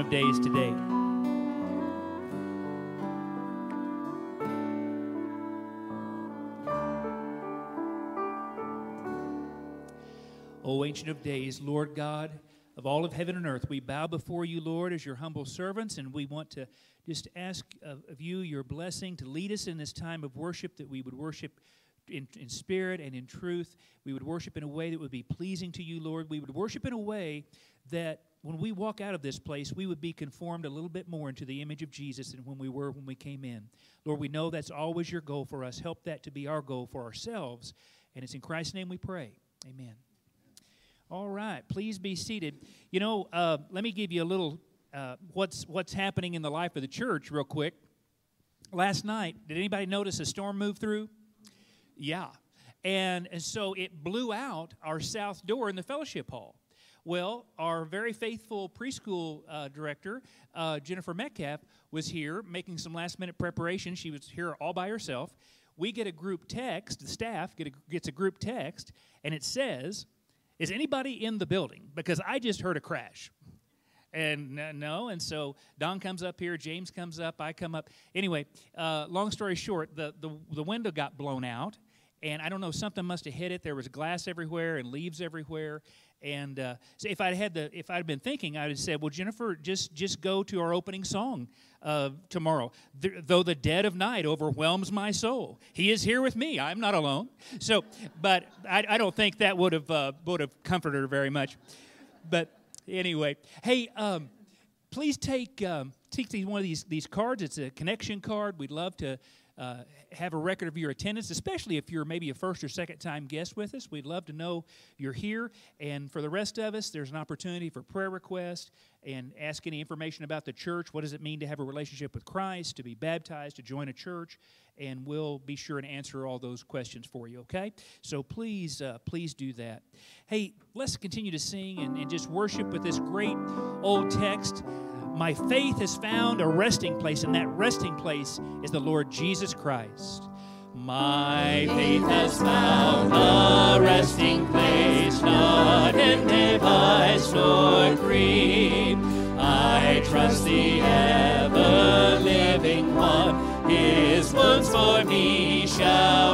Of Days today. O Ancient of Days, Lord God of all of heaven and earth, we bow before you, Lord, as your humble servants, and we want to just ask of, of you your blessing to lead us in this time of worship, that we would worship in, in spirit and in truth. We would worship in a way that would be pleasing to you, Lord. We would worship in a way that when we walk out of this place, we would be conformed a little bit more into the image of Jesus than when we were when we came in. Lord, we know that's always your goal for us. Help that to be our goal for ourselves. And it's in Christ's name we pray. Amen. All right, please be seated. You know, uh, let me give you a little uh, what's what's happening in the life of the church real quick. Last night, did anybody notice a storm move through? Yeah, and, and so it blew out our south door in the fellowship hall. Well, our very faithful preschool uh, director, uh, Jennifer Metcalf, was here making some last minute preparation. She was here all by herself. We get a group text, the staff get a, gets a group text, and it says, Is anybody in the building? Because I just heard a crash. And uh, no, and so Don comes up here, James comes up, I come up. Anyway, uh, long story short, the, the, the window got blown out, and I don't know, something must have hit it. There was glass everywhere and leaves everywhere. And uh, so if I'd had the, if I'd been thinking, I'd have said, "Well, Jennifer, just just go to our opening song uh, tomorrow. Th- Though the dead of night overwhelms my soul, He is here with me. I'm not alone." So, but I, I don't think that would have uh, would have comforted her very much. But anyway, hey, um, please take um, take these, one of these these cards. It's a connection card. We'd love to uh, have a record of your attendance, especially if you're maybe a first or second time guest with us. We'd love to know you're here. And for the rest of us, there's an opportunity for prayer requests and ask any information about the church. What does it mean to have a relationship with Christ, to be baptized, to join a church? And we'll be sure and answer all those questions for you, okay? So please, uh, please do that. Hey, let's continue to sing and, and just worship with this great old text. My faith has found a resting place, and that resting place is the Lord Jesus Christ. My faith has found a resting place, not in device nor creed. I trust the ever living one, his wounds for me shall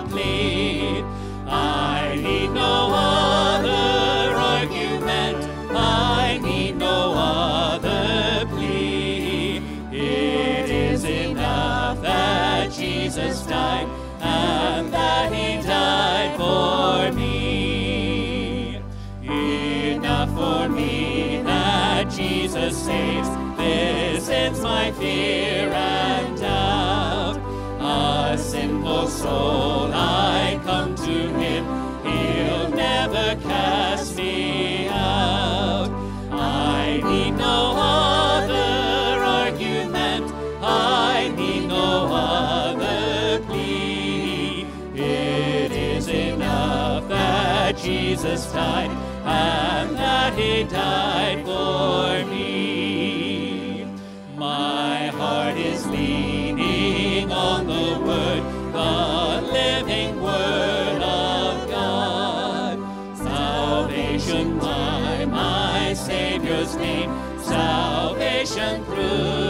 Jesus died and that he died for me. My heart is leaning on the word, the living word of God. Salvation by my Savior's name, salvation through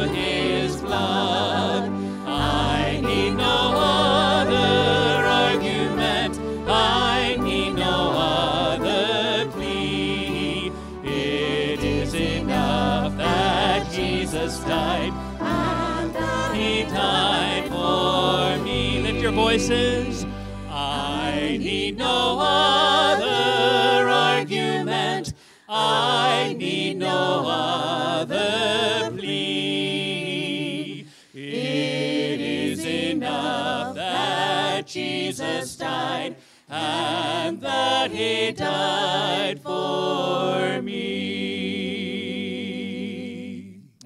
voices. I need no other argument. I need no other plea. It is enough that Jesus died and that he died for me.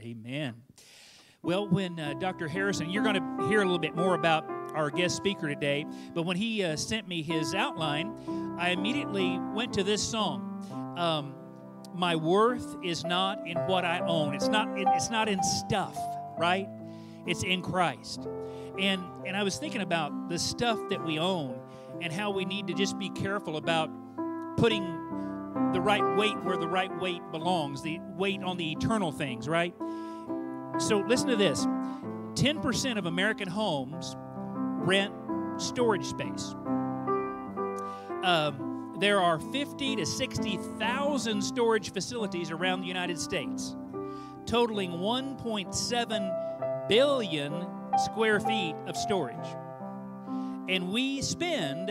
Amen. Well, when uh, Dr. Harrison, you're going to hear a little bit more about our guest speaker today, but when he uh, sent me his outline, I immediately went to this song. Um, my worth is not in what I own. It's not. it- It's not in stuff, right? It's in Christ. And and I was thinking about the stuff that we own and how we need to just be careful about putting the right weight where the right weight belongs. The weight on the eternal things, right? So listen to this 10% of American homes rent storage space. Um, there are 50 to 60,000 storage facilities around the United States, totaling 1.7 billion square feet of storage. And we spend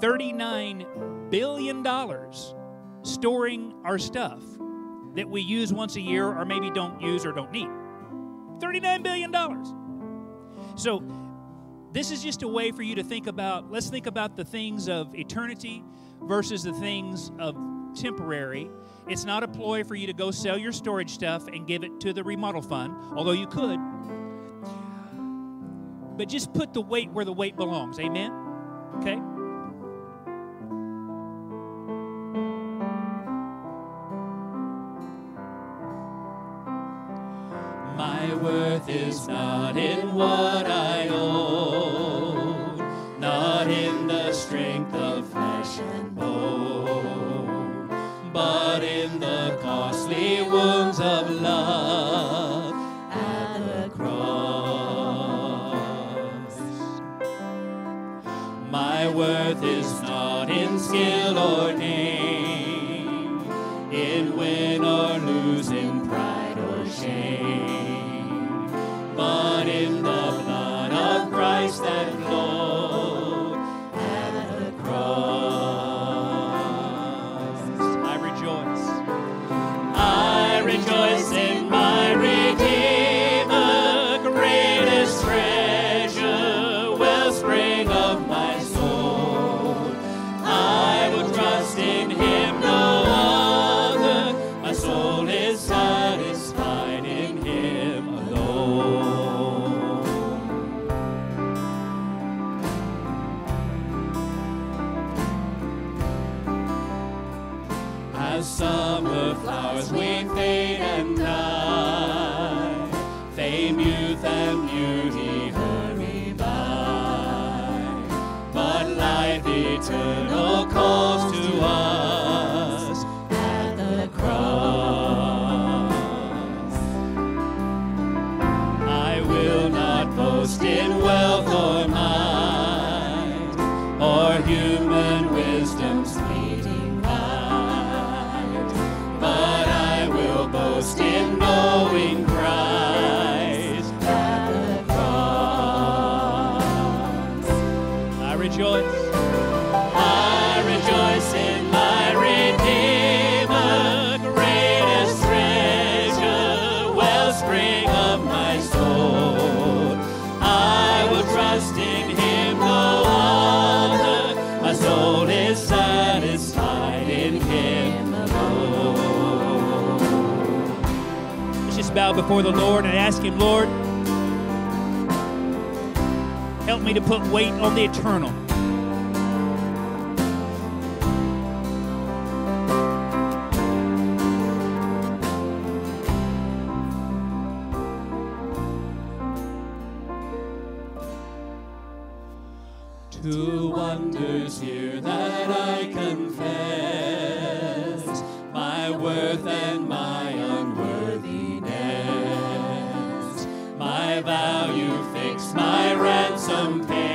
$39 billion storing our stuff that we use once a year or maybe don't use or don't need. $39 billion. So, this is just a way for you to think about let's think about the things of eternity versus the things of temporary. It's not a ploy for you to go sell your storage stuff and give it to the remodel fund, although you could. But just put the weight where the weight belongs. Amen? Okay? My worth is not in what I own, but in the costly wounds of love at the cross. My worth is not in skill or name. In before the Lord and ask Him, Lord, help me to put weight on the eternal. My value fixed, my ransom paid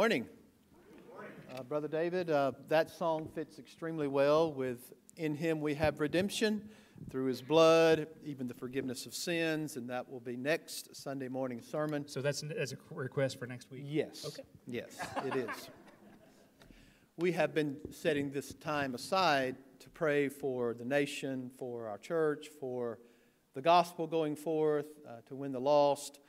morning. Uh, Brother David, uh, that song fits extremely well with In Him We Have Redemption through His blood, even the forgiveness of sins, and that will be next Sunday morning sermon. So that's, that's a request for next week. Yes. Okay. Yes, it is. We have been setting this time aside to pray for the nation, for our church, for the gospel going forth, uh, to win the lost.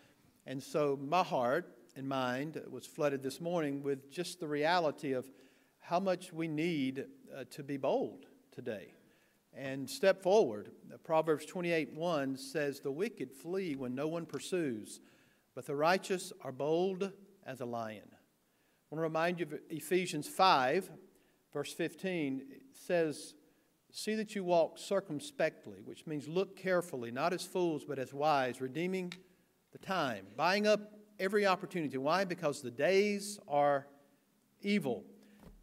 And so my heart and mind was flooded this morning with just the reality of how much we need uh, to be bold today and step forward. Proverbs 28 1 says, The wicked flee when no one pursues, but the righteous are bold as a lion. I want to remind you of Ephesians 5, verse 15. It says, See that you walk circumspectly, which means look carefully, not as fools, but as wise, redeeming the time, buying up every opportunity. Why? Because the days are evil.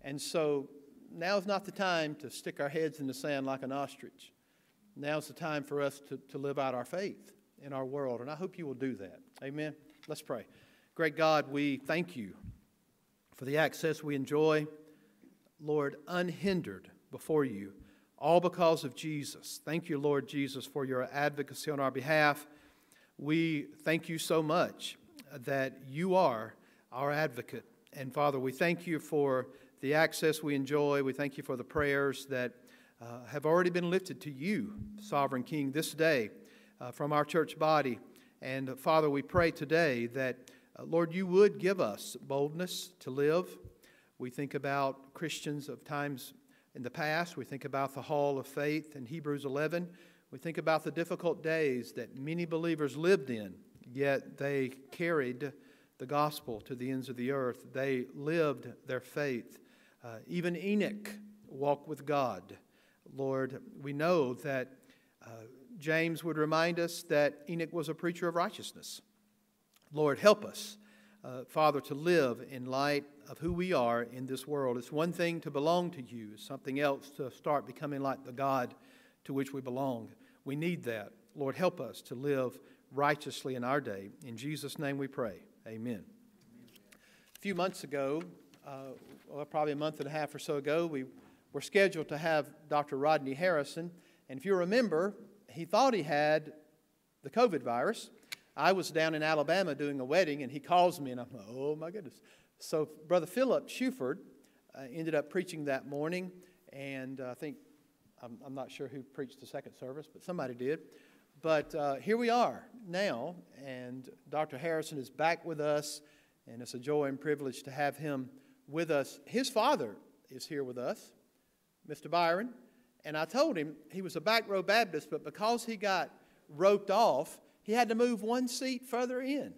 And so now is not the time to stick our heads in the sand like an ostrich. Now is the time for us to, to live out our faith in our world. And I hope you will do that. Amen. Let's pray. Great God, we thank you for the access we enjoy, Lord, unhindered before you, all because of Jesus. Thank you, Lord Jesus, for your advocacy on our behalf. we thank you so much that you are our advocate. And Father, we thank you for the access we enjoy. We thank you for the prayers that uh, have already been lifted to you, Sovereign King, this day uh, from our church body. And uh, Father, we pray today that, uh, Lord, you would give us boldness to live. We think about Christians of times in the past. We think about the hall of faith in Hebrews 11. We think about the difficult days that many believers lived in, yet they carried the gospel to the ends of the earth. They lived their faith. Uh, even Enoch walked with God. Lord, we know that uh, James would remind us that Enoch was a preacher of righteousness. Lord, help us, uh, Father, to live in light of who we are in this world. It's one thing to belong to you, something else to start becoming like the God to which we belong. We need that. Lord, help us to live righteously in our day. In Jesus' name we pray. Amen. A few months ago, uh, well, probably a month and a half or so ago, we were scheduled to have Dr. Rodney Harrison. And if you remember, he thought he had the COVID virus. I was down in Alabama doing a wedding, and he calls me, and I'm like, oh my goodness. So, Brother Philip Shuford uh, ended up preaching that morning, and uh, I think, I'm, I'm, not sure who preached the second service, but somebody did. But uh, here we are now, and Dr. Harrison is back with us, and it's a joy and privilege to have him with us. His father is here with us, Mr. Byron, and I told him he was a back row Baptist, but because he got roped off, he had to move one seat further in.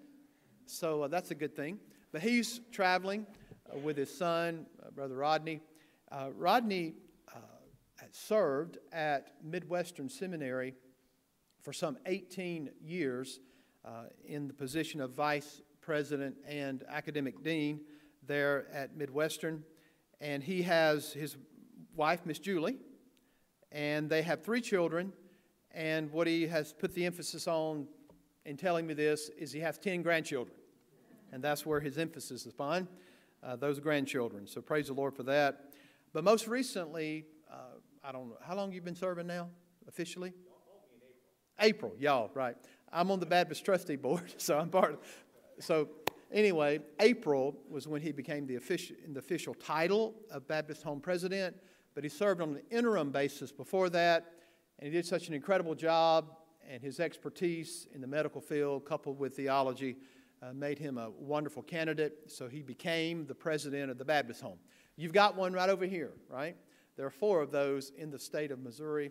So uh, that's a good thing. But he's traveling uh, with his son, uh, Brother Rodney. Uh, Rodney uh, served at Midwestern Seminary for some 18 years uh, in the position of vice president and academic dean there at Midwestern. And he has his wife, Miss Julie, and they have three children. And what he has put the emphasis on in telling me this is he has 10 grandchildren. And that's where his emphasis is upon, uh, those grandchildren. So praise the Lord for that. But most recently, uh, I don't know, how long you been serving now officially? April, y'all, right. I'm on the Baptist trustee board, so I'm part of So anyway, April was when he became the official, the official title of Baptist Home President, but he served on an interim basis before that, and he did such an incredible job, and his expertise in the medical field, coupled with theology, uh, made him a wonderful candidate, so he became the president of the Baptist Home. You've got one right over here, right? There are four of those in the state of Missouri.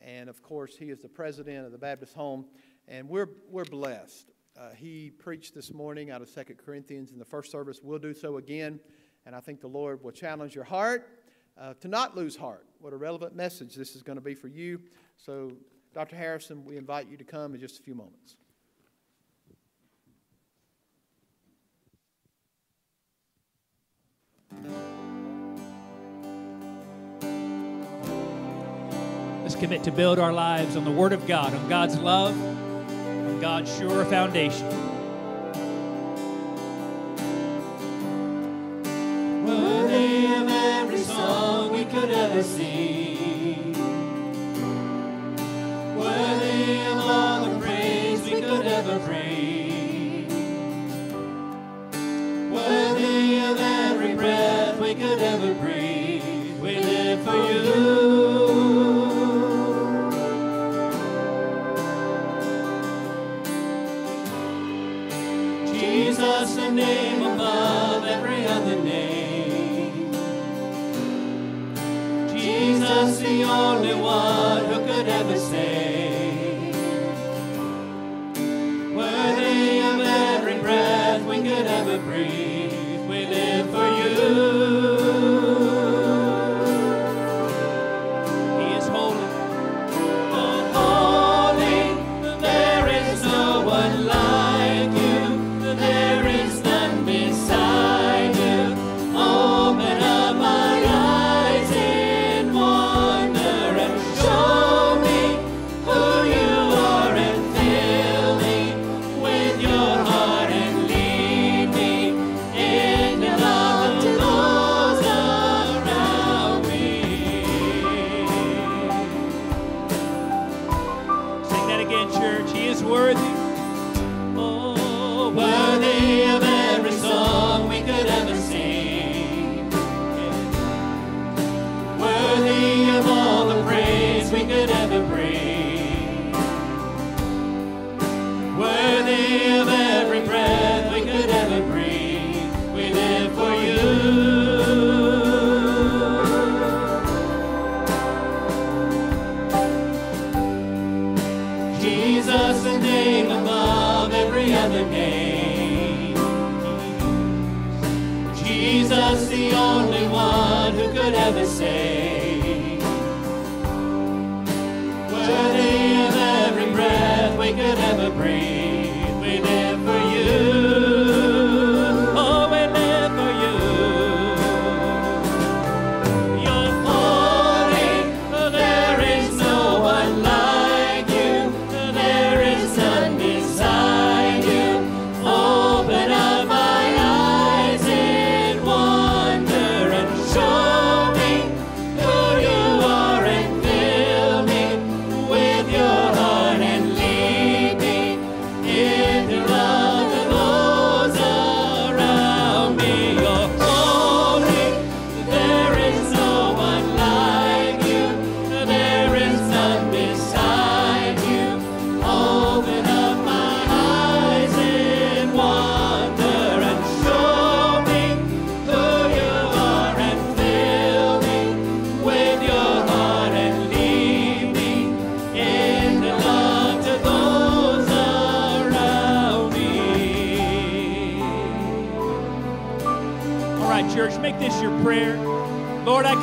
And of course, he is the president of the Baptist Home, and we're, we're blessed. Uh, he preached this morning out of Second Corinthians in the first service. We'll do so again, and I think the Lord will challenge your heart uh, to not lose heart. What a relevant message this is going to be for you. So, Dr. Harrison, we invite you to come in just a few moments. Commit to build our lives on the Word of God, on God's love, on God's sure foundation. Worthy of every song we could ever sing. Worthy of all the praise we could ever bring.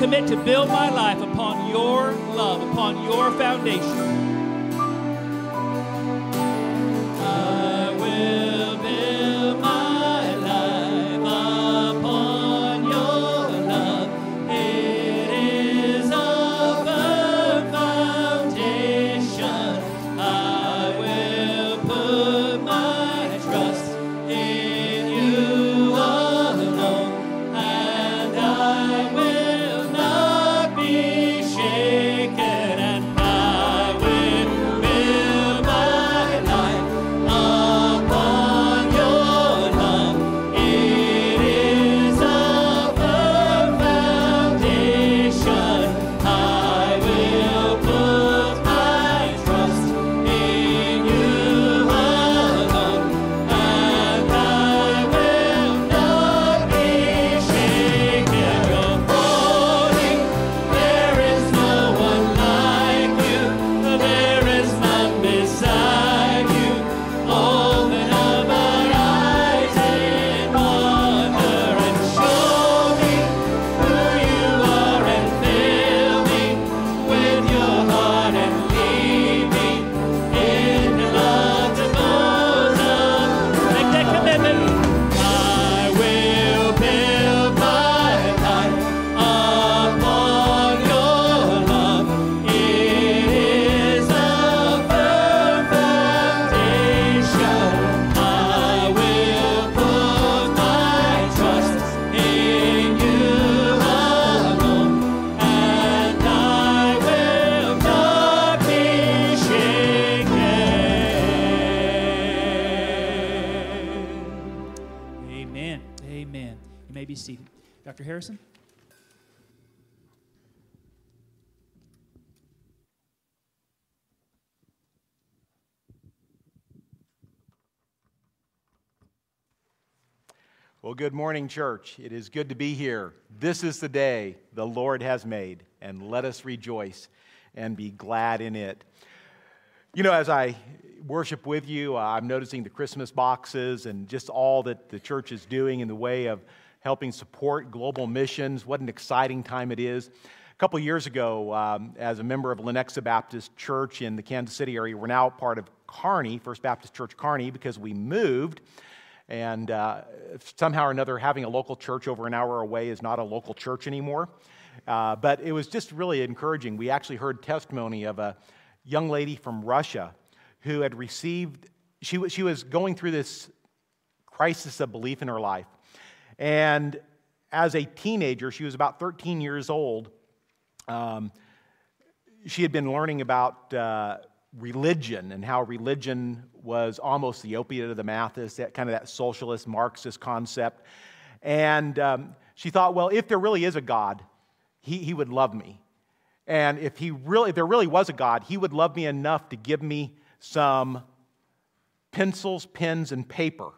Commit to build my life upon your love, upon your foundation. Good morning, church. It is good to be here. This is the day the Lord has made, and let us rejoice and be glad in it. You know, as I worship with you, uh, I'm noticing the Christmas boxes and just all that the church is doing in the way of helping support global missions. What an exciting time it is. A couple years ago, um, as a member of Lenexa Baptist Church in the Kansas City area, we're now part of Kearney, First Baptist Church Kearney, because we moved. And uh, somehow or another, having a local church over an hour away is not a local church anymore. Uh, but it was just really encouraging. We actually heard testimony of a young lady from Russia who had received, she, was- she was going through this crisis of belief in her life. And as a teenager, she was about 13 years old. Um, she had been learning about uh, religion and how religion was almost the opiate of the masses, that kind of that socialist Marxist concept. And um, she thought, well, if there really is a God, he, he would love me. And if, he really, if there really was a God, he would love me enough to give me some pencils, pens, and paper.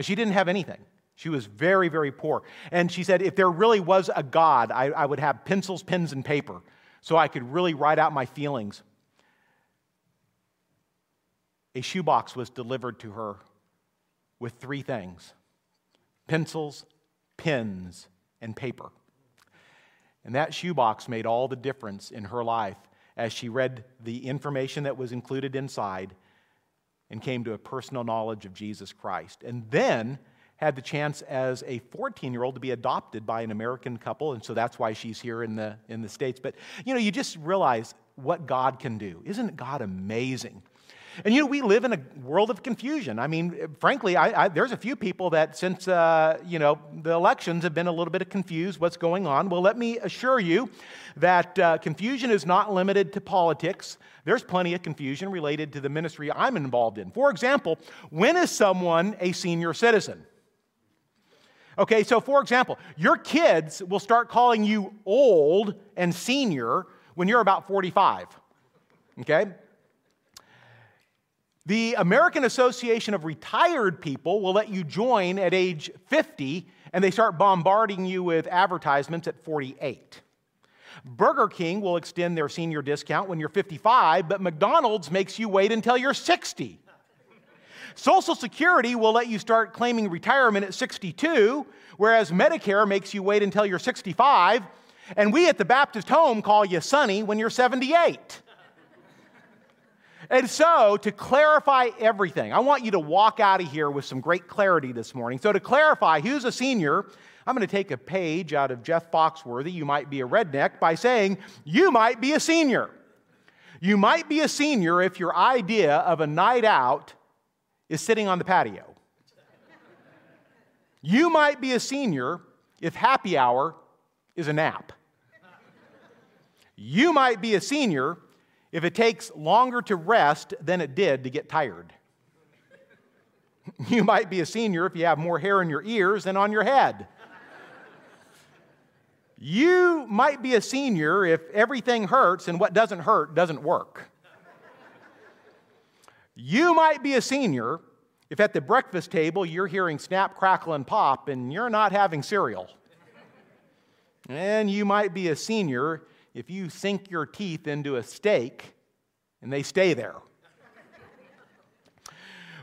She didn't have anything. She was very, very poor. And she said, if there really was a God, I, I would have pencils, pens, and paper so I could really write out my feelings. A shoebox was delivered to her with three things pencils, pens, and paper. And that shoebox made all the difference in her life as she read the information that was included inside and came to a personal knowledge of Jesus Christ. And then had the chance as a 14 year old to be adopted by an American couple, and so that's why she's here in the, in the States. But you know, you just realize what God can do. Isn't God amazing? And you know, we live in a world of confusion. I mean, frankly, I, I, there's a few people that since, uh, you know, the elections have been a little bit confused what's going on. Well, let me assure you that uh, confusion is not limited to politics. There's plenty of confusion related to the ministry I'm involved in. For example, when is someone a senior citizen? Okay, so for example, your kids will start calling you old and senior when you're about 45. Okay? The American Association of Retired People will let you join at age 50 and they start bombarding you with advertisements at 48. Burger King will extend their senior discount when you're 55, but McDonald's makes you wait until you're 60. Social Security will let you start claiming retirement at 62, whereas Medicare makes you wait until you're 65, and we at the Baptist home call you Sonny when you're 78. And so, to clarify everything, I want you to walk out of here with some great clarity this morning. So, to clarify who's a senior, I'm going to take a page out of Jeff Foxworthy, You Might Be a Redneck, by saying, You might be a senior. You might be a senior if your idea of a night out is sitting on the patio. You might be a senior if happy hour is a nap. You might be a senior if it takes longer to rest than it did to get tired. You might be a senior if you have more hair in your ears than on your head. You might be a senior if everything hurts and what doesn't hurt doesn't work. You might be a senior if at the breakfast table you're hearing snap, crackle, and pop and you're not having cereal. And you might be a senior if you sink your teeth into a steak and they stay there.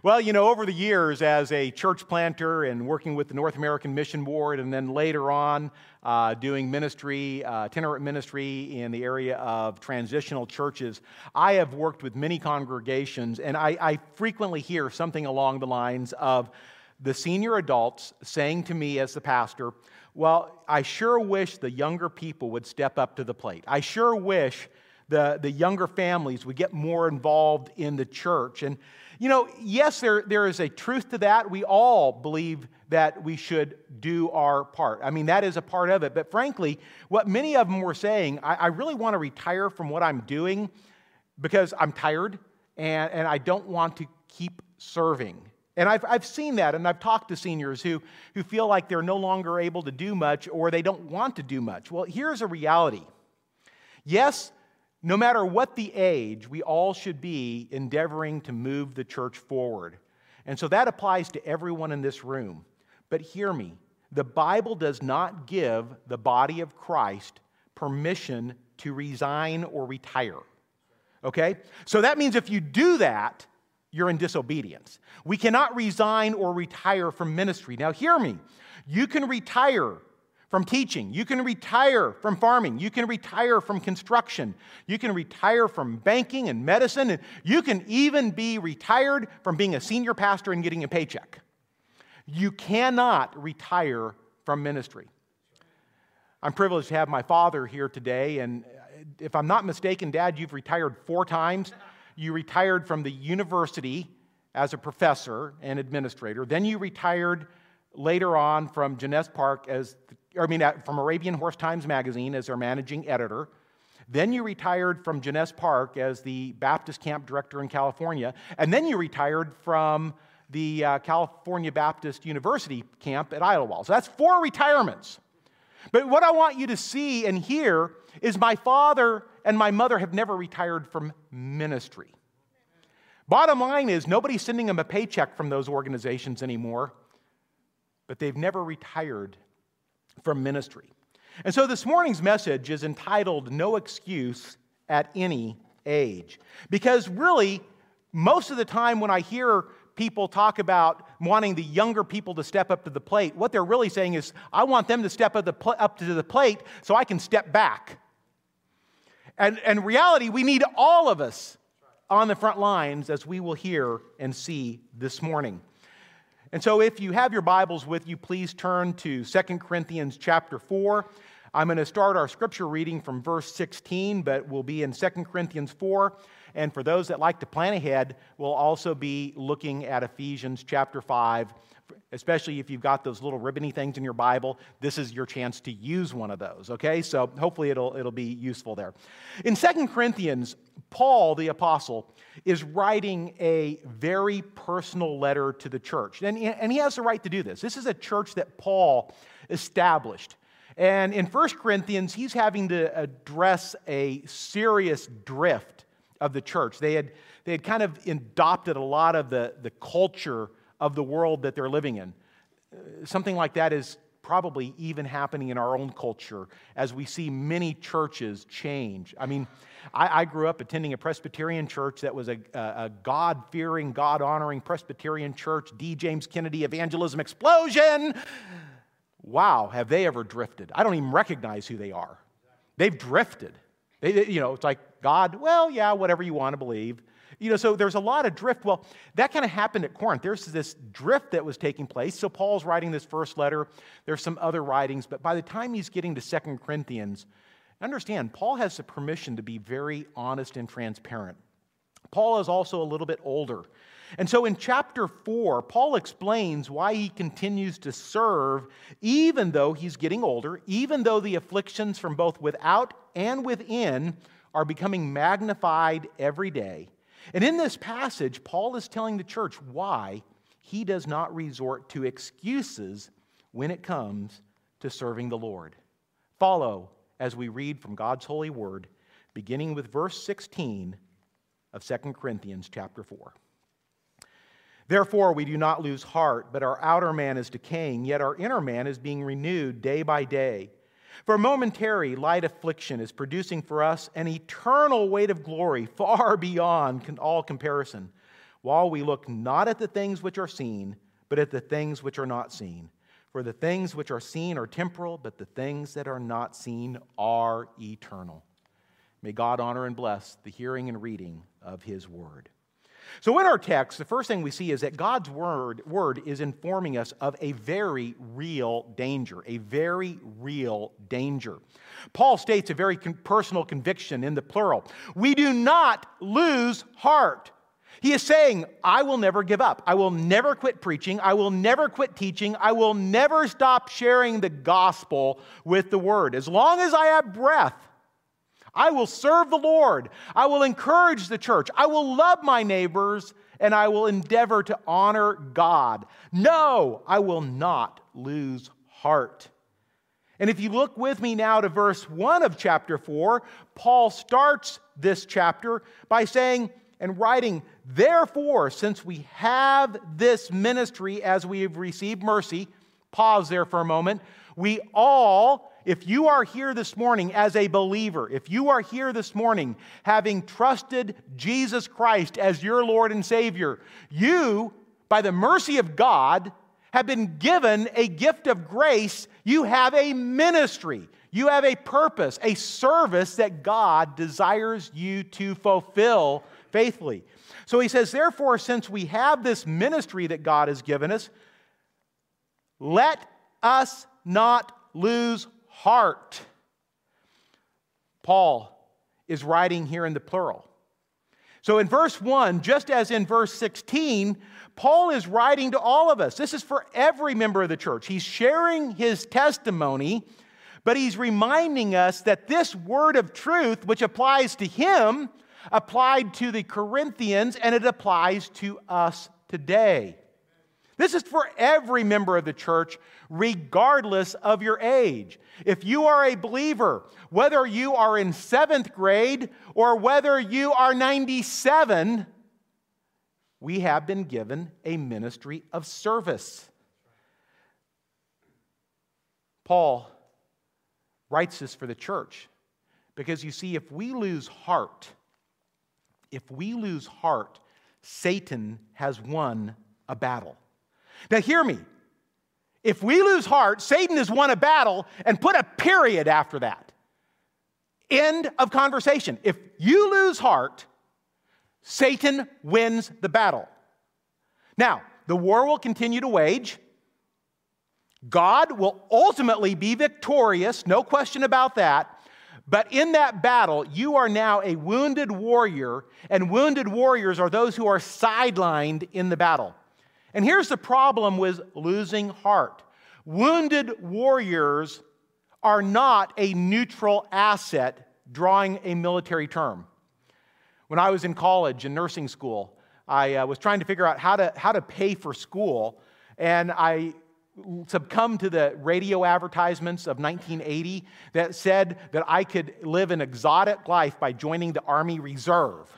Well, you know, over the years, as a church planter and working with the North American Mission Board, and then later on uh, doing ministry, uh, itinerant ministry in the area of transitional churches, I have worked with many congregations, and I, I frequently hear something along the lines of the senior adults saying to me as the pastor, Well, I sure wish the younger people would step up to the plate. I sure wish the, the younger families would get more involved in the church. And you know, yes, there, there is a truth to that. We all believe that we should do our part. I mean, that is a part of it. But frankly, what many of them were saying, I, I really want to retire from what I'm doing because I'm tired and, and I don't want to keep serving. And I've, I've seen that, and I've talked to seniors who, who feel like they're no longer able to do much or they don't want to do much. Well, here's a reality. Yes, no matter what the age, we all should be endeavoring to move the church forward. And so that applies to everyone in this room. But hear me the Bible does not give the body of Christ permission to resign or retire. Okay? So that means if you do that, you're in disobedience. We cannot resign or retire from ministry. Now, hear me. You can retire from teaching. You can retire from farming. You can retire from construction. You can retire from banking and medicine. And you can even be retired from being a senior pastor and getting a paycheck. You cannot retire from ministry. I'm privileged to have my father here today. And if I'm not mistaken, Dad, you've retired four times. You retired from the university as a professor and administrator. Then you retired later on from Jenness Park as I mean, from Arabian Horse Times Magazine as their managing editor. Then you retired from Jenness Park as the Baptist camp director in California. And then you retired from the uh, California Baptist University camp at Idyllwild. So that's four retirements. But what I want you to see and hear is my father and my mother have never retired from ministry. Bottom line is, nobody's sending them a paycheck from those organizations anymore. but they've never retired from ministry. And so this morning's message is entitled No Excuse at Any Age. Because really, most of the time when I hear people talk about wanting the younger people to step up to the plate, what they're really saying is, I want them to step up, pl- up to the plate so I can step back. And in reality, we need all of us on the front lines as we will hear and see this morning. And so if you have your Bibles with you, please turn to 2 Corinthians chapter 4. I'm going to start our scripture reading from verse 16, but we'll be in 2 Corinthians 4. And for those that like to plan ahead, we'll also be looking at Ephesians chapter 5, especially if you've got those little ribbony things in your Bible. This is your chance to use one of those, okay? So hopefully it'll, it'll be useful there. In 2 Corinthians, Paul, the apostle, is writing a very personal letter to the church. And, and he has the right to do this. This is a church that Paul established. And in 1 Corinthians, he's having to address a serious drift of the church. They had, they had kind of adopted a lot of the, the culture of the world that they're living in. Something like that is probably even happening in our own culture as we see many churches change. I mean, I, I grew up attending a Presbyterian church that was a, a God fearing, God honoring Presbyterian church, D. James Kennedy evangelism explosion wow, have they ever drifted? I don't even recognize who they are. They've drifted. They, you know, it's like, God, well, yeah, whatever you want to believe. You know, so there's a lot of drift. Well, that kind of happened at Corinth. There's this drift that was taking place. So Paul's writing this first letter. There's some other writings, but by the time he's getting to Second Corinthians, understand, Paul has the permission to be very honest and transparent. Paul is also a little bit older. And so in chapter 4, Paul explains why he continues to serve even though he's getting older, even though the afflictions from both without and within are becoming magnified every day. And in this passage, Paul is telling the church why he does not resort to excuses when it comes to serving the Lord. Follow as we read from God's holy word, beginning with verse 16 of 2 Corinthians chapter 4. Therefore, we do not lose heart, but our outer man is decaying, yet our inner man is being renewed day by day. For momentary light affliction is producing for us an eternal weight of glory far beyond all comparison, while we look not at the things which are seen, but at the things which are not seen. For the things which are seen are temporal, but the things that are not seen are eternal. May God honor and bless the hearing and reading of his word. So, in our text, the first thing we see is that God's word, word is informing us of a very real danger, a very real danger. Paul states a very con- personal conviction in the plural. We do not lose heart. He is saying, I will never give up. I will never quit preaching. I will never quit teaching. I will never stop sharing the gospel with the word. As long as I have breath, I will serve the Lord. I will encourage the church. I will love my neighbors and I will endeavor to honor God. No, I will not lose heart. And if you look with me now to verse 1 of chapter 4, Paul starts this chapter by saying and writing, Therefore, since we have this ministry as we have received mercy, pause there for a moment, we all if you are here this morning as a believer, if you are here this morning having trusted Jesus Christ as your Lord and Savior, you, by the mercy of God, have been given a gift of grace. You have a ministry. You have a purpose, a service that God desires you to fulfill faithfully. So he says, therefore, since we have this ministry that God has given us, let us not lose heart. Paul is writing here in the plural. So in verse 1, just as in verse 16, Paul is writing to all of us. This is for every member of the church. He's sharing his testimony, but he's reminding us that this word of truth, which applies to him, applied to the Corinthians, and it applies to us today. This is for every member of the church, regardless of your age. If you are a believer, whether you are in seventh grade or whether you are 97, we have been given a ministry of service. Paul writes this for the church because you see, if we lose heart, if we lose heart, Satan has won a battle. Now, hear me. If we lose heart, Satan has won a battle and put a period after that. End of conversation. If you lose heart, Satan wins the battle. Now, the war will continue to wage. God will ultimately be victorious, no question about that. But in that battle, you are now a wounded warrior, and wounded warriors are those who are sidelined in the battle. And here's the problem with losing heart wounded warriors are not a neutral asset, drawing a military term. When I was in college and nursing school, I uh, was trying to figure out how to, how to pay for school, and I succumbed to the radio advertisements of 1980 that said that I could live an exotic life by joining the Army Reserve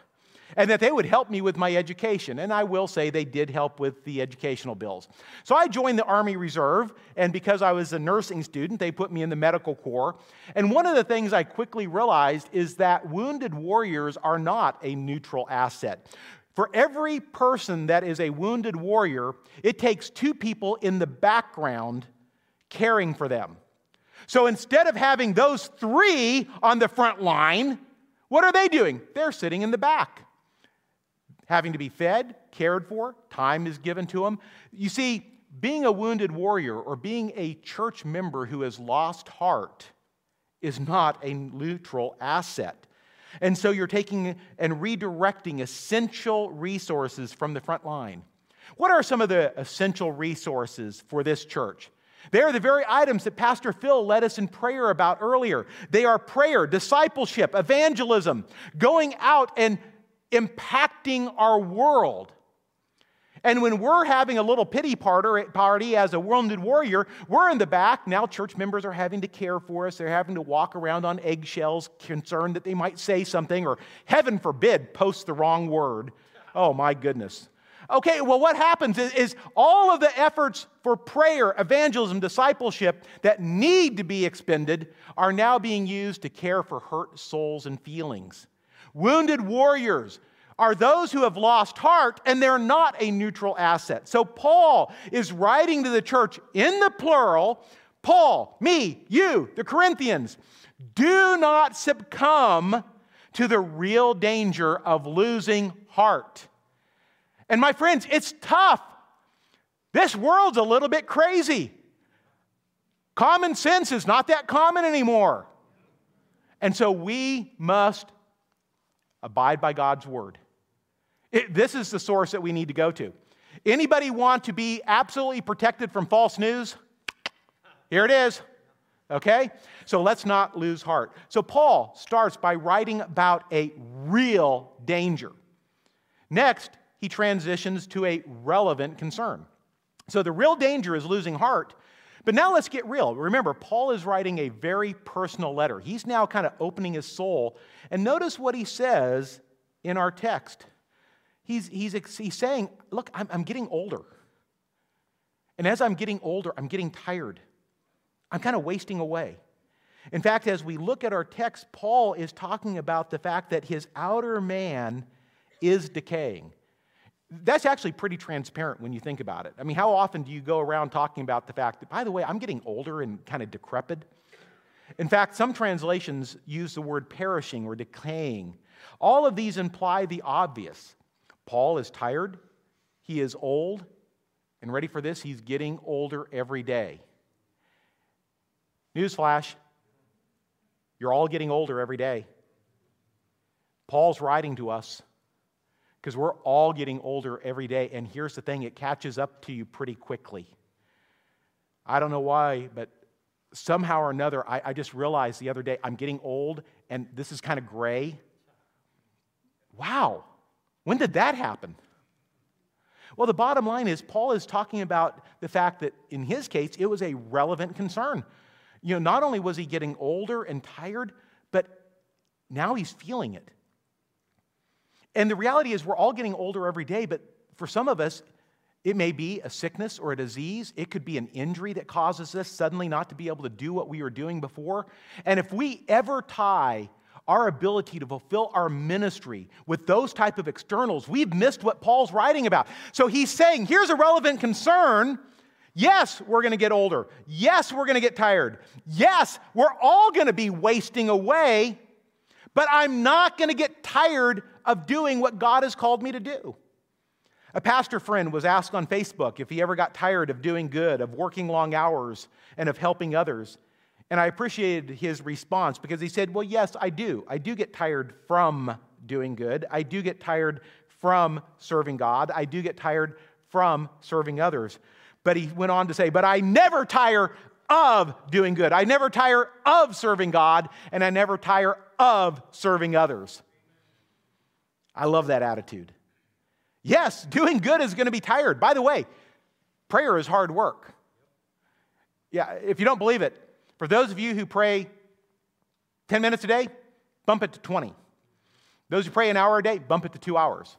and that they would help me with my education. And I will say they did help with the educational bills. So I joined the Army Reserve, and because I was a nursing student, they put me in the medical corps. And one of the things I quickly realized is that wounded warriors are not a neutral asset. For every person that is a wounded warrior, it takes two people in the background caring for them. So instead of having those three on the front line, what are they doing? They're sitting in the back, having to be fed, cared for, time is given to them. You see, being a wounded warrior or being a church member who has lost heart is not a neutral asset. And so you're taking and redirecting essential resources from the front line. What are some of the essential resources for this church? They are the very items that Pastor Phil led us in prayer about earlier. They are prayer, discipleship, evangelism, going out and impacting our world. And when we're having a little pity party as a wounded warrior, we're in the back. Now, church members are having to care for us. They're having to walk around on eggshells, concerned that they might say something or, heaven forbid, post the wrong word. Oh, my goodness. Okay, well, what happens is, is all of the efforts for prayer, evangelism, discipleship that need to be expended are now being used to care for hurt souls and feelings. Wounded warriors, are those who have lost heart and they're not a neutral asset. So Paul is writing to the church in the plural Paul, me, you, the Corinthians, do not succumb to the real danger of losing heart. And my friends, it's tough. This world's a little bit crazy. Common sense is not that common anymore. And so we must abide by God's word. It, this is the source that we need to go to. Anybody want to be absolutely protected from false news? Here it is. Okay? So let's not lose heart. So Paul starts by writing about a real danger. Next, he transitions to a relevant concern. So the real danger is losing heart. But now let's get real. Remember, Paul is writing a very personal letter. He's now kind of opening his soul. And notice what he says in our text. He's, he's, he's saying, Look, I'm, I'm getting older. And as I'm getting older, I'm getting tired. I'm kind of wasting away. In fact, as we look at our text, Paul is talking about the fact that his outer man is decaying. That's actually pretty transparent when you think about it. I mean, how often do you go around talking about the fact that, by the way, I'm getting older and kind of decrepit? In fact, some translations use the word perishing or decaying. All of these imply the obvious Paul is tired, he is old, and ready for this, he's getting older every day. Newsflash you're all getting older every day. Paul's writing to us because we're all getting older every day. And here's the thing it catches up to you pretty quickly. I don't know why, but somehow or another, I, I just realized the other day I'm getting old and this is kind of gray. Wow. When did that happen? Well, the bottom line is, Paul is talking about the fact that in his case, it was a relevant concern. You know, not only was he getting older and tired, but now he's feeling it. And the reality is, we're all getting older every day, but for some of us, It may be a sickness or a disease. It could be an injury that causes us suddenly not to be able to do what we were doing before. And if we ever tie our ability to fulfill our ministry with those type of externals, we've missed what Paul's writing about. So he's saying, here's a relevant concern. Yes, we're going to get older. Yes, we're going to get tired. Yes, we're all going to be wasting away, but I'm not going to get tired of doing what God has called me to do. A pastor friend was asked on Facebook if he ever got tired of doing good, of working long hours, and of helping others. And I appreciated his response because he said, Well, yes, I do. I do get tired from doing good. I do get tired from serving God. I do get tired from serving others. But he went on to say, But I never tire of doing good. I never tire of serving God, and I never tire of serving others. I love that attitude. Yes, doing good is going to be tired. By the way, prayer is hard work. Yeah, if you don't believe it, for those of you who pray 10 minutes a day, bump it to 20. Those who pray an hour a day, bump it to two hours.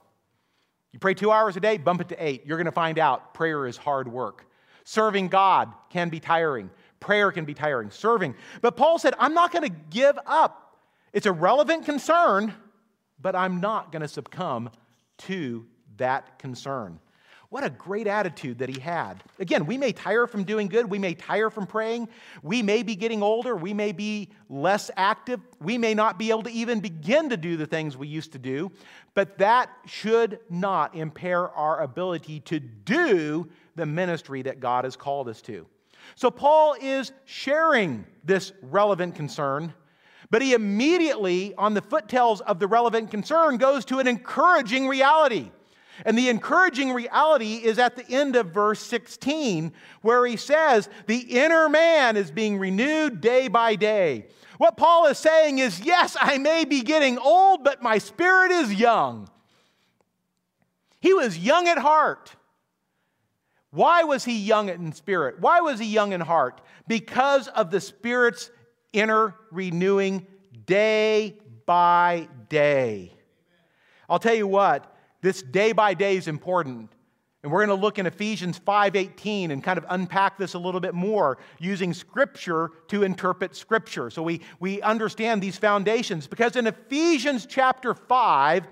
You pray two hours a day, bump it to eight. You're going to find out prayer is hard work. Serving God can be tiring. Prayer can be tiring. Serving. But Paul said, I'm not going to give up. It's a relevant concern, but I'm not going to succumb to that concern. What a great attitude that he had. Again, we may tire from doing good. We may tire from praying. We may be getting older. We may be less active. We may not be able to even begin to do the things we used to do. But that should not impair our ability to do the ministry that God has called us to. So, Paul is sharing this relevant concern, but he immediately, on the foottails of the relevant concern, goes to an encouraging reality. And the encouraging reality is at the end of verse 16, where he says, The inner man is being renewed day by day. What Paul is saying is, Yes, I may be getting old, but my spirit is young. He was young at heart. Why was he young in spirit? Why was he young in heart? Because of the Spirit's inner renewing day by day. I'll tell you what, this day by day is important. And we're going to look in Ephesians 5:18 and kind of unpack this a little bit more using scripture to interpret scripture. So we, we understand these foundations because in Ephesians chapter 5,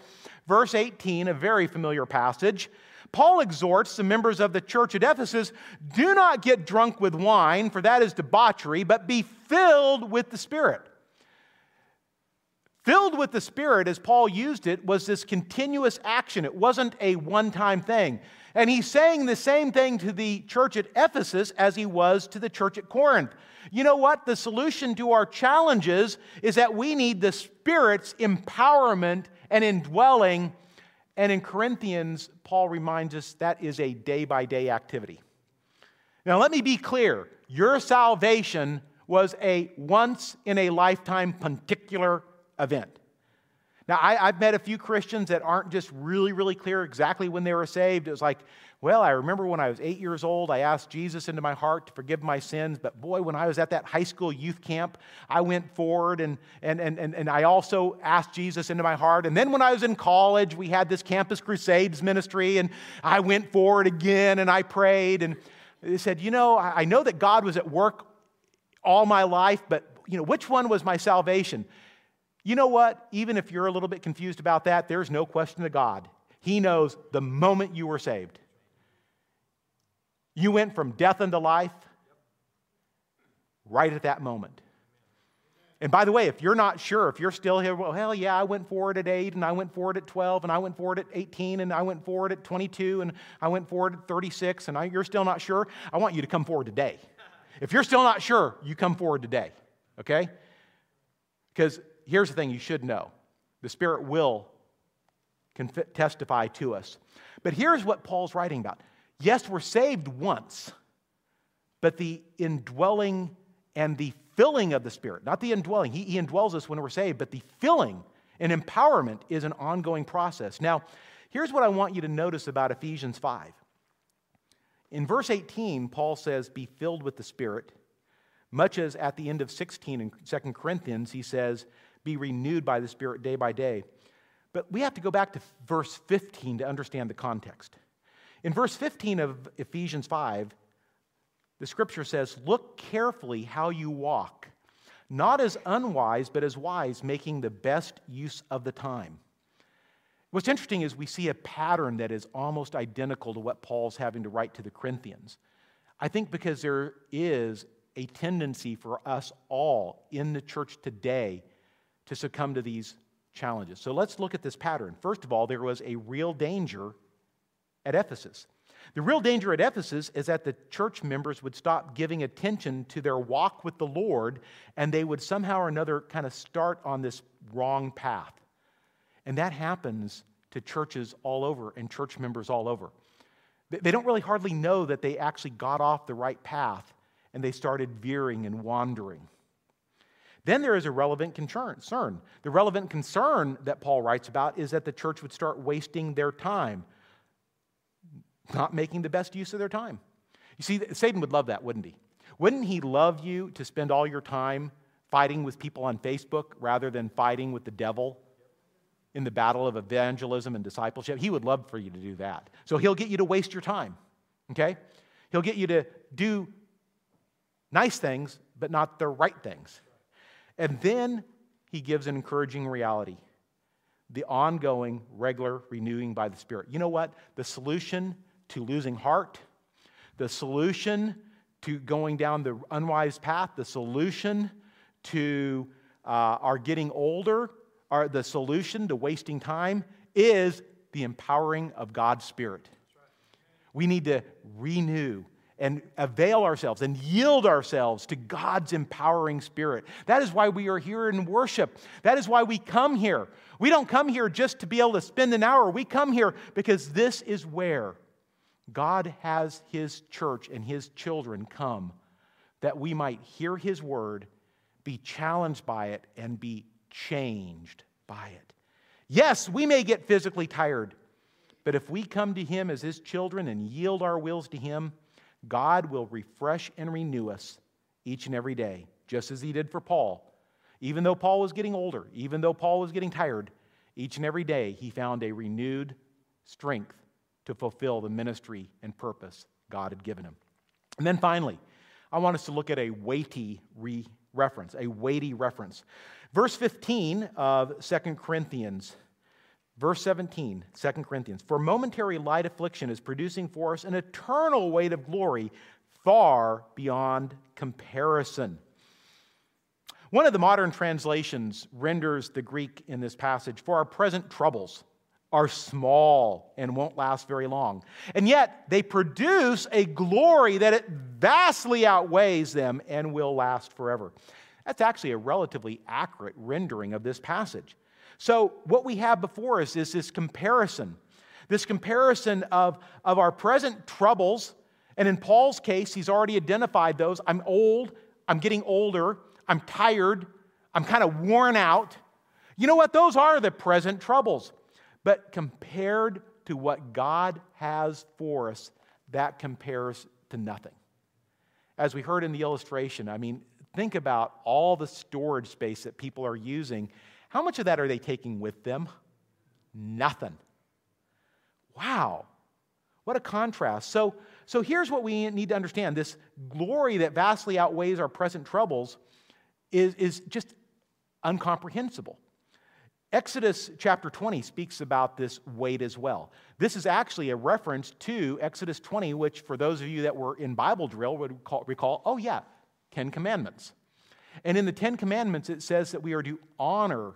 verse 18, a very familiar passage, Paul exhorts the members of the church at Ephesus do not get drunk with wine, for that is debauchery, but be filled with the Spirit. Filled with the Spirit, as Paul used it, was this continuous action. It wasn't a one time thing. And he's saying the same thing to the church at Ephesus as he was to the church at Corinth. You know what? The solution to our challenges is that we need the Spirit's empowerment and indwelling. And in Corinthians, Paul reminds us that is a day by day activity. Now, let me be clear your salvation was a once in a lifetime particular event. Now, I, have met a few Christians that aren't just really, really clear exactly when they were saved. It was like, well, I remember when I was eight years old, I asked Jesus into my heart to forgive my sins. But boy, when I was at that high school youth camp, I went forward and, and, and, and, and I also asked Jesus into my heart. And then when I was in college, we had this Campus Crusades ministry, and I went forward again and I prayed. And they said, you know, I know that God was at work all my life, but you know, which one was my salvation? You know what? Even if you're a little bit confused about that, there's no question to God. He knows the moment you were saved. You went from death unto life right at that moment. And by the way, if you're not sure, if you're still here, well, hell yeah, I went forward at 8, and I went forward at 12, and I went forward at 18, and I went forward at 22, and I went forward at 36, and I, you're still not sure, I want you to come forward today. If you're still not sure, you come forward today, okay? Because here's the thing you should know the Spirit will testify to us. But here's what Paul's writing about. Yes, we're saved once, but the indwelling and the filling of the Spirit, not the indwelling, he, he indwells us when we're saved, but the filling and empowerment is an ongoing process. Now, here's what I want you to notice about Ephesians 5. In verse 18, Paul says, Be filled with the Spirit, much as at the end of 16 in 2 Corinthians, he says, be renewed by the Spirit day by day. But we have to go back to verse 15 to understand the context. In verse 15 of Ephesians 5, the scripture says, Look carefully how you walk, not as unwise, but as wise, making the best use of the time. What's interesting is we see a pattern that is almost identical to what Paul's having to write to the Corinthians. I think because there is a tendency for us all in the church today to succumb to these challenges. So let's look at this pattern. First of all, there was a real danger at Ephesus. The real danger at Ephesus is that the church members would stop giving attention to their walk with the Lord and they would somehow or another kind of start on this wrong path. And that happens to churches all over and church members all over. They don't really hardly know that they actually got off the right path and they started veering and wandering. Then there is a relevant concern. The relevant concern that Paul writes about is that the church would start wasting their time, not making the best use of their time. You see, Satan would love that, wouldn't he? Wouldn't he love you to spend all your time fighting with people on Facebook rather than fighting with the devil in the battle of evangelism and discipleship? He would love for you to do that. So he'll get you to waste your time, okay? He'll get you to do nice things, but not the right things. And then he gives an encouraging reality the ongoing, regular renewing by the Spirit. You know what? The solution to losing heart, the solution to going down the unwise path, the solution to uh, our getting older, our, the solution to wasting time is the empowering of God's Spirit. We need to renew and avail ourselves and yield ourselves to God's empowering spirit. That is why we are here in worship. That is why we come here. We don't come here just to be able to spend an hour. We come here because this is where God has His church and His children come that we might hear His word, be challenged by it, and be changed by it. Yes, we may get physically tired, but if we come to Him as His children and yield our wills to Him, God will refresh and renew us each and every day, just as He did for Paul. Even though Paul was getting older, even though Paul was getting tired, each and every day he found a renewed strength to fulfill the ministry and purpose God had given him. And then finally, I want us to look at a weighty re- reference, a weighty reference. Verse 15 of Second Corinthians Verse 17, 2 Corinthians. For momentary light affliction is producing for us an eternal weight of glory far beyond comparison. One of the modern translations renders the Greek in this passage for our present troubles are small and won't last very long. And yet they produce a glory that it vastly outweighs them and will last forever. That's actually a relatively accurate rendering of this passage. So, what we have before us is this comparison this comparison of, of our present troubles. And in Paul's case, he's already identified those. I'm old, I'm getting older, I'm tired, I'm kind of worn out. You know what? Those are the present troubles. But compared to what God has for us, that compares to nothing. As we heard in the illustration, I mean, think about all the storage space that people are using how much of that are they taking with them? Nothing. Wow. What a contrast. So, so here's what we need to understand this glory that vastly outweighs our present troubles is, is just incomprehensible. Exodus chapter 20 speaks about this weight as well. This is actually a reference to Exodus 20, which, for those of you that were in Bible drill, would call, recall oh, yeah, Ten Commandments. And in the Ten Commandments, it says that we are to honor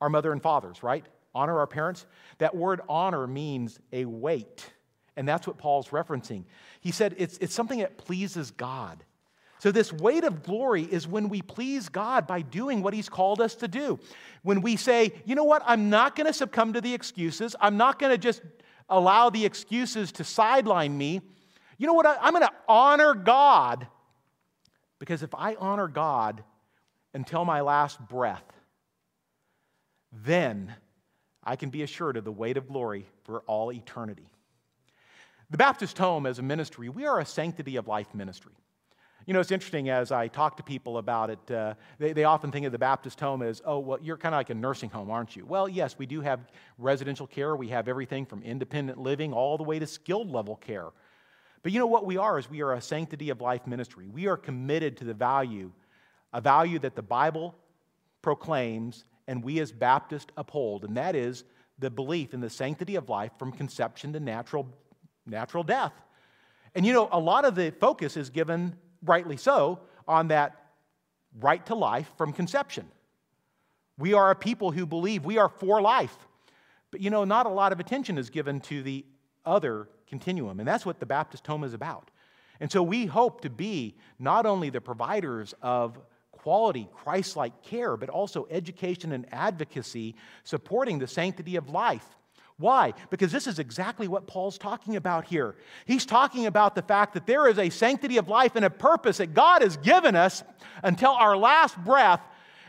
our mother and fathers, right? Honor our parents. That word honor means a weight. And that's what Paul's referencing. He said it's, it's something that pleases God. So, this weight of glory is when we please God by doing what He's called us to do. When we say, you know what, I'm not going to succumb to the excuses, I'm not going to just allow the excuses to sideline me. You know what, I'm going to honor God because if I honor God until my last breath, then I can be assured of the weight of glory for all eternity. The Baptist Home, as a ministry, we are a sanctity of life ministry. You know, it's interesting as I talk to people about it, uh, they, they often think of the Baptist home as, oh, well, you're kind of like a nursing home, aren't you? Well, yes, we do have residential care. We have everything from independent living all the way to skilled level care. But you know what we are is we are a sanctity of life ministry. We are committed to the value, a value that the Bible proclaims and we as Baptists uphold, and that is the belief in the sanctity of life from conception to natural, natural death. And you know, a lot of the focus is given rightly so, on that right to life from conception. We are a people who believe we are for life. But you know, not a lot of attention is given to the other continuum, and that's what the Baptist home is about. And so we hope to be not only the providers of quality, Christ like care, but also education and advocacy supporting the sanctity of life why? Because this is exactly what Paul's talking about here. He's talking about the fact that there is a sanctity of life and a purpose that God has given us until our last breath.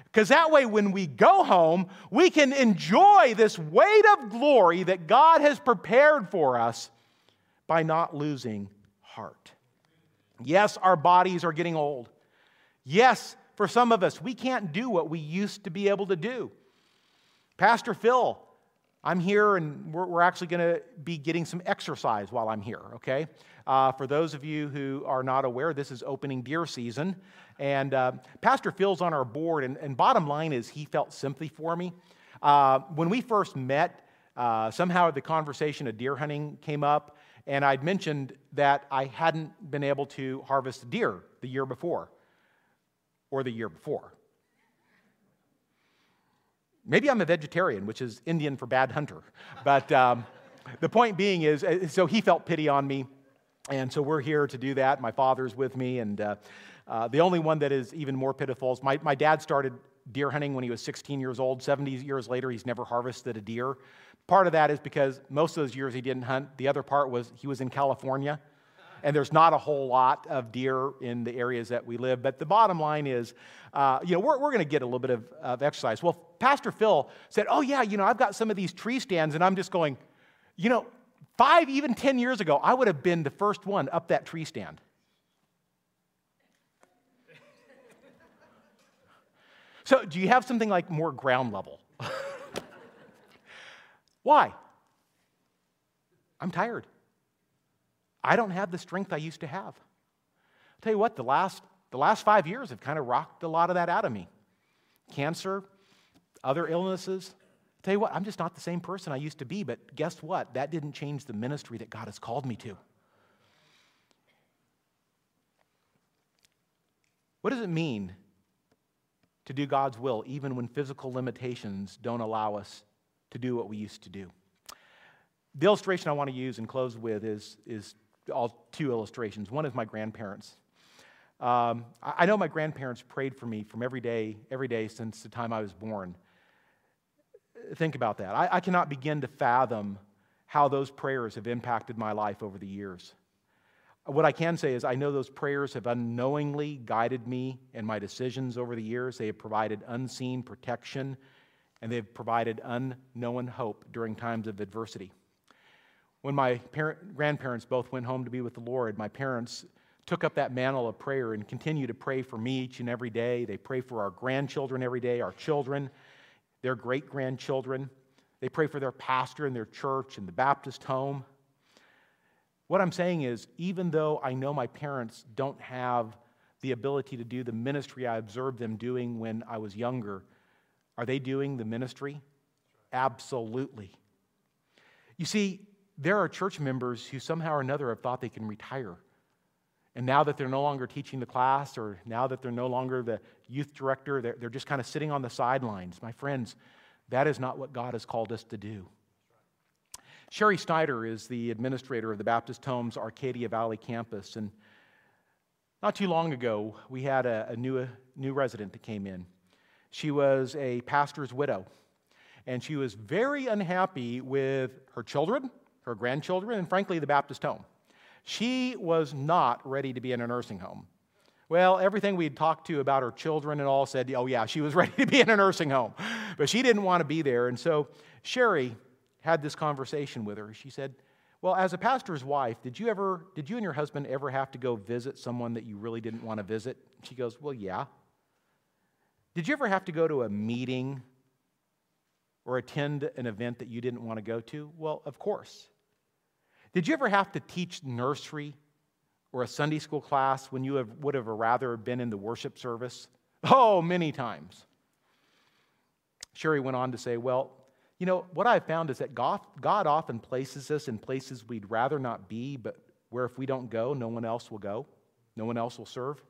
Because that way, when we go home, we can enjoy this weight of glory that God has prepared for us by not losing heart. Yes, our bodies are getting old. Yes, for some of us, we can't do what we used to be able to do. Pastor Phil I'm here and we're, we're actually going to be getting some exercise while I'm here, okay? Uh, for those of you who are not aware, this is opening deer season. And uh, Pastor Phil's on our board, and, and, bottom line is he felt sympathy for me. Uh, when we first met, uh, somehow the conversation of deer hunting came up, and I'd mentioned that I hadn't been able to harvest deer the year before or the year before. Maybe I'm a vegetarian, which is Indian for bad hunter. But um, the point being is, uh, so he felt pity on me. And so we're here to do that. My father's with me. And uh, uh, the only one that is even more pitiful is my, my dad started deer hunting when he was 16 years old. 70 years later, he's never harvested a deer. Part of that is because most of those years he didn't hunt. The other part was he was in California and there's not a whole lot of deer in the areas that we live. But the bottom line is, uh, you know, we're, we're going to get a little bit of, of exercise. Well, Pastor Phil said, Oh, yeah, you know, I've got some of these tree stands, and I'm just going, you know, five, even 10 years ago, I would have been the first one up that tree stand. So, do you have something like more ground level? Why? I'm tired. I don't have the strength I used to have. I'll tell you what, the last, the last five years have kind of rocked a lot of that out of me. Cancer, other illnesses. I'll tell you what, I'm just not the same person I used to be, but guess what? That didn't change the ministry that God has called me to. What does it mean to do God's will even when physical limitations don't allow us to do what we used to do? The illustration I want to use and close with is, is all two illustrations. One is my grandparents. Um, I know my grandparents prayed for me from every day, every day since the time I was born. Think about that. I, I cannot begin to fathom how those prayers have impacted my life over the years. What I can say is, I know those prayers have unknowingly guided me in my decisions over the years. They have provided unseen protection, and they've provided unknown hope during times of adversity. When my parent, grandparents both went home to be with the Lord, my parents took up that mantle of prayer and continue to pray for me each and every day. They pray for our grandchildren every day, our children, their great grandchildren. They pray for their pastor and their church and the Baptist home. What I'm saying is, even though I know my parents don't have the ability to do the ministry I observed them doing when I was younger, are they doing the ministry? Absolutely. You see, there are church members who somehow or another have thought they can retire. And now that they're no longer teaching the class, or now that they're no longer the youth director, they're, they're just kind of sitting on the sidelines. My friends, that is not what God has called us to do. Sherry Snyder is the administrator of the Baptist Homes Arcadia Valley campus. And not too long ago, we had a, a new, a new resident that came in. She was a pastor's widow, and she was very unhappy with her children her grandchildren, and frankly, the Baptist home. She was not ready to be in a nursing home. Well, everything we'd talked to about her children and all said, oh, yeah, she was ready to be in a nursing home. But she didn't want to be there. And so Sherry had this conversation with her. She said, Well, as a pastor's wife, did you ever, did you and your husband ever have to go visit someone that you really didn't want to visit? She goes, Well, yeah. Did you ever have to go to a meeting or attend an event that you didn't want to go to? Well, of course. Did you ever have to teach nursery or a Sunday school class when you have, would have rather been in the worship service? Oh, many times. Sherry went on to say, Well, you know, what I've found is that God, God often places us in places we'd rather not be, but where if we don't go, no one else will go, no one else will serve.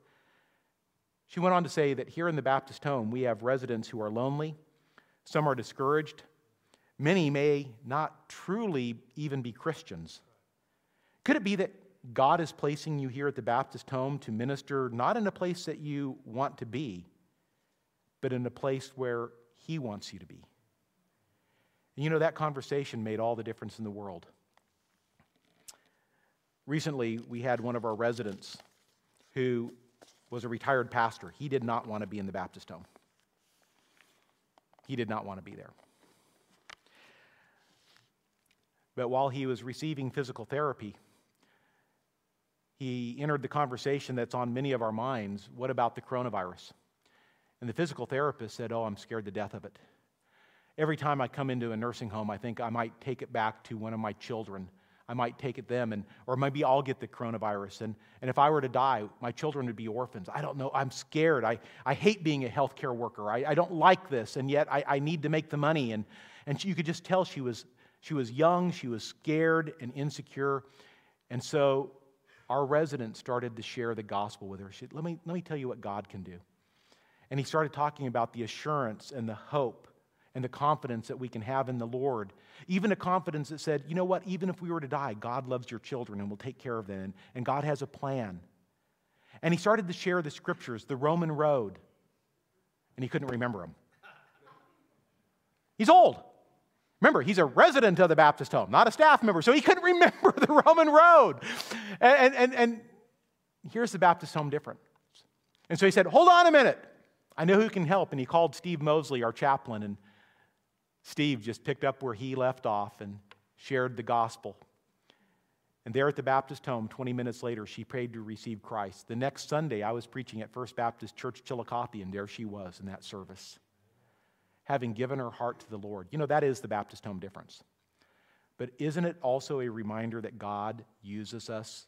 She went on to say that here in the Baptist home, we have residents who are lonely, some are discouraged, many may not truly even be Christians. Could it be that God is placing you here at the Baptist home to minister not in a place that you want to be, but in a place where He wants you to be? And you know, that conversation made all the difference in the world. Recently, we had one of our residents who was a retired pastor. He did not want to be in the Baptist home, he did not want to be there. But while he was receiving physical therapy, he entered the conversation that's on many of our minds what about the coronavirus? And the physical therapist said, Oh, I'm scared to death of it. Every time I come into a nursing home, I think I might take it back to one of my children. I might take it them, and, or maybe I'll get the coronavirus. And, and if I were to die, my children would be orphans. I don't know. I'm scared. I, I hate being a healthcare worker. I, I don't like this, and yet I, I need to make the money. And, and she, you could just tell she was, she was young, she was scared and insecure. And so our resident started to share the gospel with her. She said, let, me, let me tell you what God can do. And he started talking about the assurance and the hope and the confidence that we can have in the Lord. Even a confidence that said, you know what, even if we were to die, God loves your children and will take care of them, and God has a plan. And he started to share the scriptures, the Roman road, and he couldn't remember them. He's old. Remember, he's a resident of the Baptist home, not a staff member, so he couldn't remember the Roman road. And, and, and here's the Baptist home different. And so he said, Hold on a minute. I know who can help. And he called Steve Mosley, our chaplain, and Steve just picked up where he left off and shared the gospel. And there at the Baptist home, 20 minutes later, she prayed to receive Christ. The next Sunday, I was preaching at First Baptist Church Chillicothe, and there she was in that service, having given her heart to the Lord. You know, that is the Baptist home difference. But isn't it also a reminder that God uses us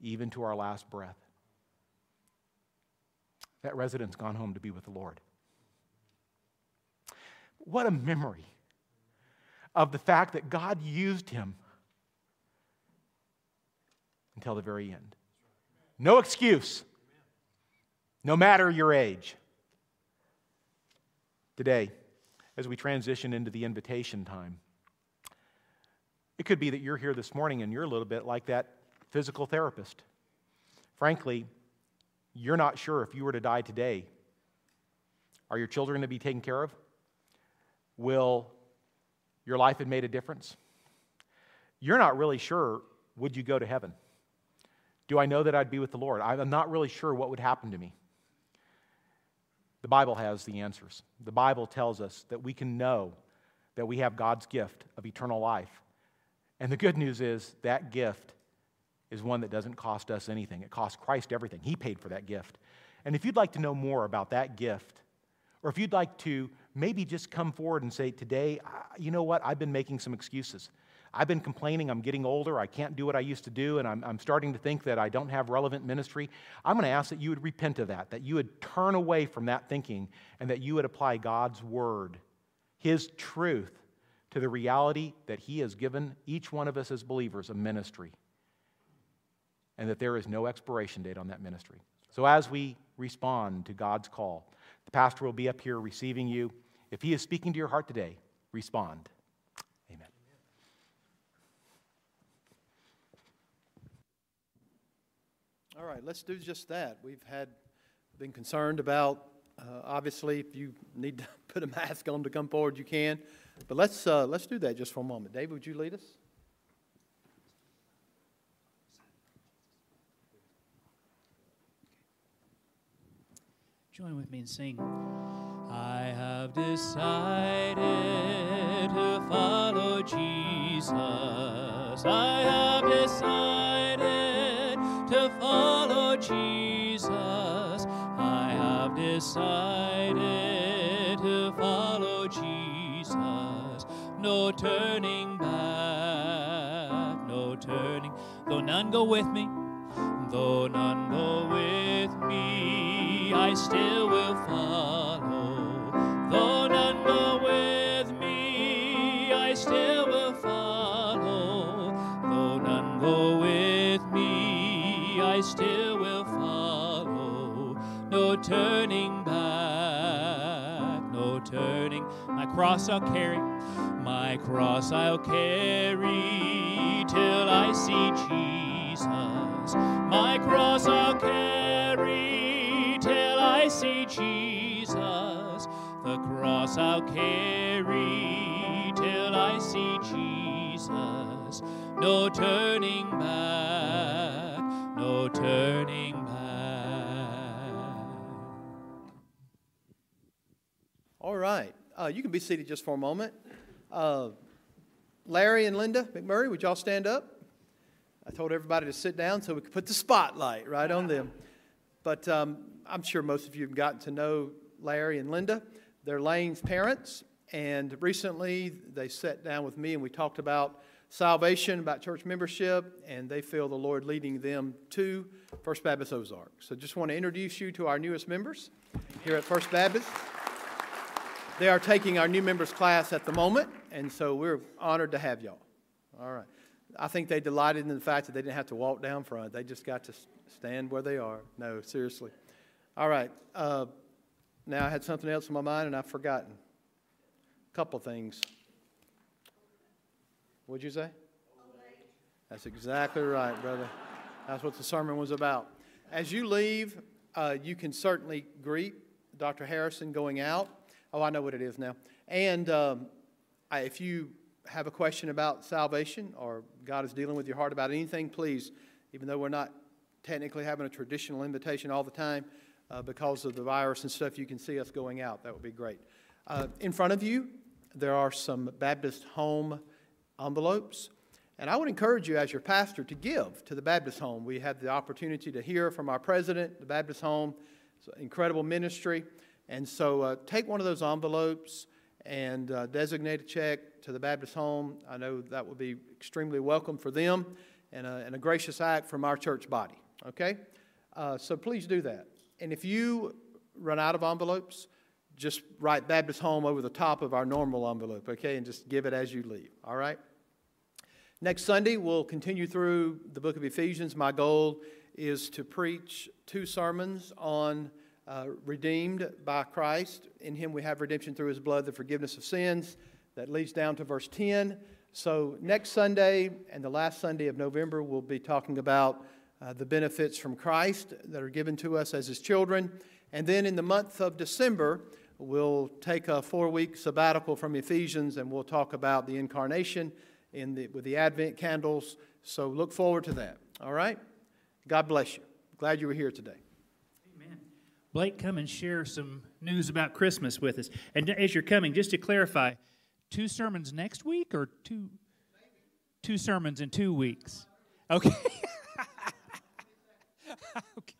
even to our last breath? That resident's gone home to be with the Lord. What a memory of the fact that God used him until the very end. No excuse, no matter your age. Today, as we transition into the invitation time, it could be that you're here this morning and you're a little bit like that physical therapist. Frankly, you're not sure if you were to die today, are your children going to be taken care of? Will your life have made a difference? You're not really sure, would you go to heaven? Do I know that I'd be with the Lord? I'm not really sure what would happen to me. The Bible has the answers. The Bible tells us that we can know that we have God's gift of eternal life. And the good news is that gift is one that doesn't cost us anything. It costs Christ everything. He paid for that gift. And if you'd like to know more about that gift, or if you'd like to maybe just come forward and say, Today, you know what? I've been making some excuses. I've been complaining, I'm getting older, I can't do what I used to do, and I'm, I'm starting to think that I don't have relevant ministry. I'm going to ask that you would repent of that, that you would turn away from that thinking, and that you would apply God's word, His truth, to the reality that He has given each one of us as believers a ministry, and that there is no expiration date on that ministry. So as we respond to God's call, the pastor will be up here receiving you. If he is speaking to your heart today, respond. Amen. All right, let's do just that. We've had been concerned about uh, obviously if you need to put a mask on to come forward, you can. But let's uh, let's do that just for a moment. David, would you lead us? Join with me and sing. I have decided to follow Jesus. I have decided to follow Jesus. I have decided to follow Jesus. No turning back, no turning. Though none go with me, though none go with me, I still will follow. Though none go with me, I still will follow. Though none go with me, I still will follow. No turning back, no turning. My cross I'll carry, my cross I'll carry till I see Jesus. My cross I'll carry till I see Jesus. The cross I'll carry till I see Jesus. No turning back, no turning back. All right. Uh, you can be seated just for a moment. Uh, Larry and Linda McMurray, would y'all stand up? I told everybody to sit down so we could put the spotlight right on them. But um, I'm sure most of you have gotten to know Larry and Linda. They're Lane's parents, and recently they sat down with me and we talked about salvation, about church membership, and they feel the Lord leading them to First Baptist Ozark. So just want to introduce you to our newest members here at First Baptist. They are taking our new members class at the moment, and so we're honored to have y'all. All right. I think they delighted in the fact that they didn't have to walk down front. They just got to stand where they are. No, seriously. All right. Uh, now I had something else in my mind and I've forgotten. A couple things. What'd you say? That's exactly right, brother. That's what the sermon was about. As you leave, uh, you can certainly greet Dr. Harrison going out. Oh, I know what it is now. And um, I, if you have a question about salvation or God is dealing with your heart about anything, please, even though we're not technically having a traditional invitation all the time uh, because of the virus and stuff, you can see us going out. That would be great. Uh, in front of you, there are some Baptist home envelopes. And I would encourage you, as your pastor, to give to the Baptist home. We had the opportunity to hear from our president, the Baptist home. It's an incredible ministry. And so uh, take one of those envelopes and uh, designate a check to the Baptist home. I know that would be extremely welcome for them and a, and a gracious act from our church body. Okay? Uh, so please do that. And if you run out of envelopes, just write Baptist home over the top of our normal envelope, okay? And just give it as you leave, all right? Next Sunday, we'll continue through the book of Ephesians. My goal is to preach two sermons on uh, redeemed by Christ. In him we have redemption through his blood, the forgiveness of sins. That leads down to verse 10. So, next Sunday and the last Sunday of November, we'll be talking about uh, the benefits from Christ that are given to us as his children. And then in the month of December, we'll take a four week sabbatical from Ephesians and we'll talk about the incarnation in the, with the Advent candles. So, look forward to that. All right? God bless you. Glad you were here today. Blake, come and share some news about Christmas with us. And as you're coming, just to clarify, two sermons next week or two two sermons in two weeks? Okay. okay.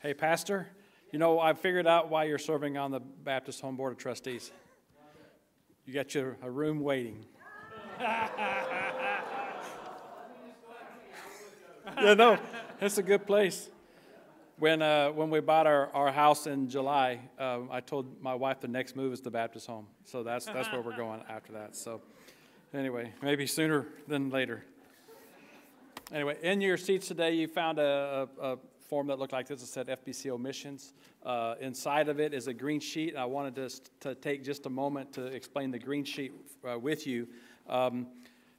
Hey, Pastor, you know, I figured out why you're serving on the Baptist Home Board of Trustees. You got your a room waiting. yeah, no, it's a good place. When, uh, when we bought our, our house in July, um, I told my wife the next move is the Baptist home. So that's, that's where we're going after that. So, anyway, maybe sooner than later. Anyway, in your seats today, you found a, a, a form that looked like this. It said FBCO missions. Uh, inside of it is a green sheet. I wanted to, to take just a moment to explain the green sheet uh, with you. Um,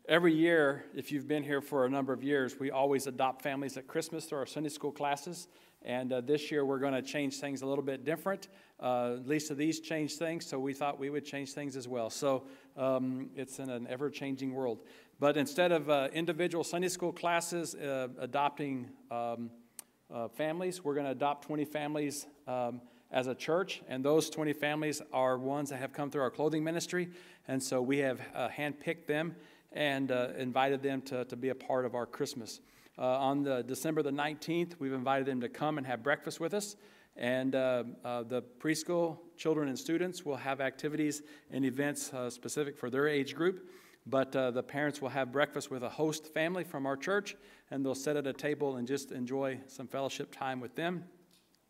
every year, if you've been here for a number of years, we always adopt families at Christmas through our Sunday school classes. And uh, this year we're going to change things a little bit different. Uh, of these change things, so we thought we would change things as well. So um, it's in an ever changing world. But instead of uh, individual Sunday school classes uh, adopting um, uh, families, we're going to adopt 20 families um, as a church. And those 20 families are ones that have come through our clothing ministry. And so we have uh, handpicked them and invited them to, to be a part of our Christmas. Uh, on the December the 19th, we've invited them to come and have breakfast with us. And uh, uh, the preschool children and students will have activities and events uh, specific for their age group. But uh, the parents will have breakfast with a host family from our church, and they'll sit at a table and just enjoy some fellowship time with them.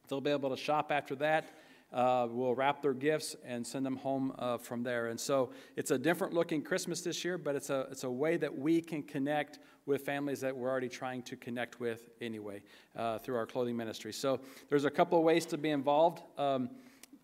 They'll be able to shop after that. Uh, we'll wrap their gifts and send them home uh, from there. And so it's a different looking Christmas this year, but it's a, it's a way that we can connect with families that we're already trying to connect with anyway uh, through our clothing ministry. So there's a couple of ways to be involved. Um,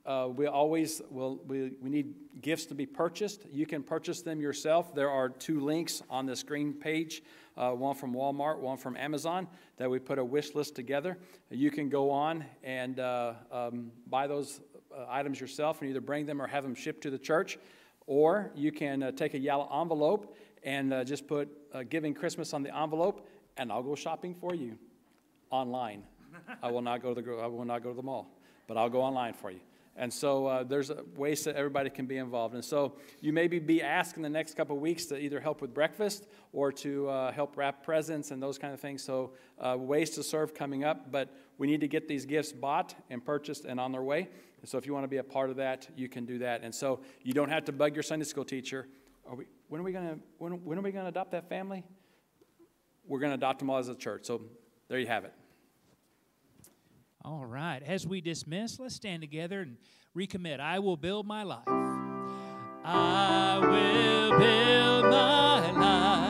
uh, we always will we, we need gifts to be purchased. You can purchase them yourself. There are two links on the screen page uh, one from walmart one from amazon that we put a wish list together. You can go on and uh, um, buy those uh, items yourself and either bring them or have them shipped to the church. Or you can uh, take a yellow envelope and uh, just put giving christmas on the envelope and i'll go shopping for you online. I will not go to the i will not go to the mall but i'll go online for you and so uh, there's ways that everybody can be involved. And so you maybe be asked in the next couple weeks to either help with breakfast or to uh, help wrap presents and those kind of things. So uh, ways to serve coming up. But we need to get these gifts bought and purchased and on their way. And so if you want to be a part of that, you can do that. And so you don't have to bug your Sunday school teacher. Are we, when are we going to when, when are we going to adopt that family? We're going to adopt them all as a church. So there you have it. All right. As we dismiss, let's stand together and recommit. I will build my life. I will build my life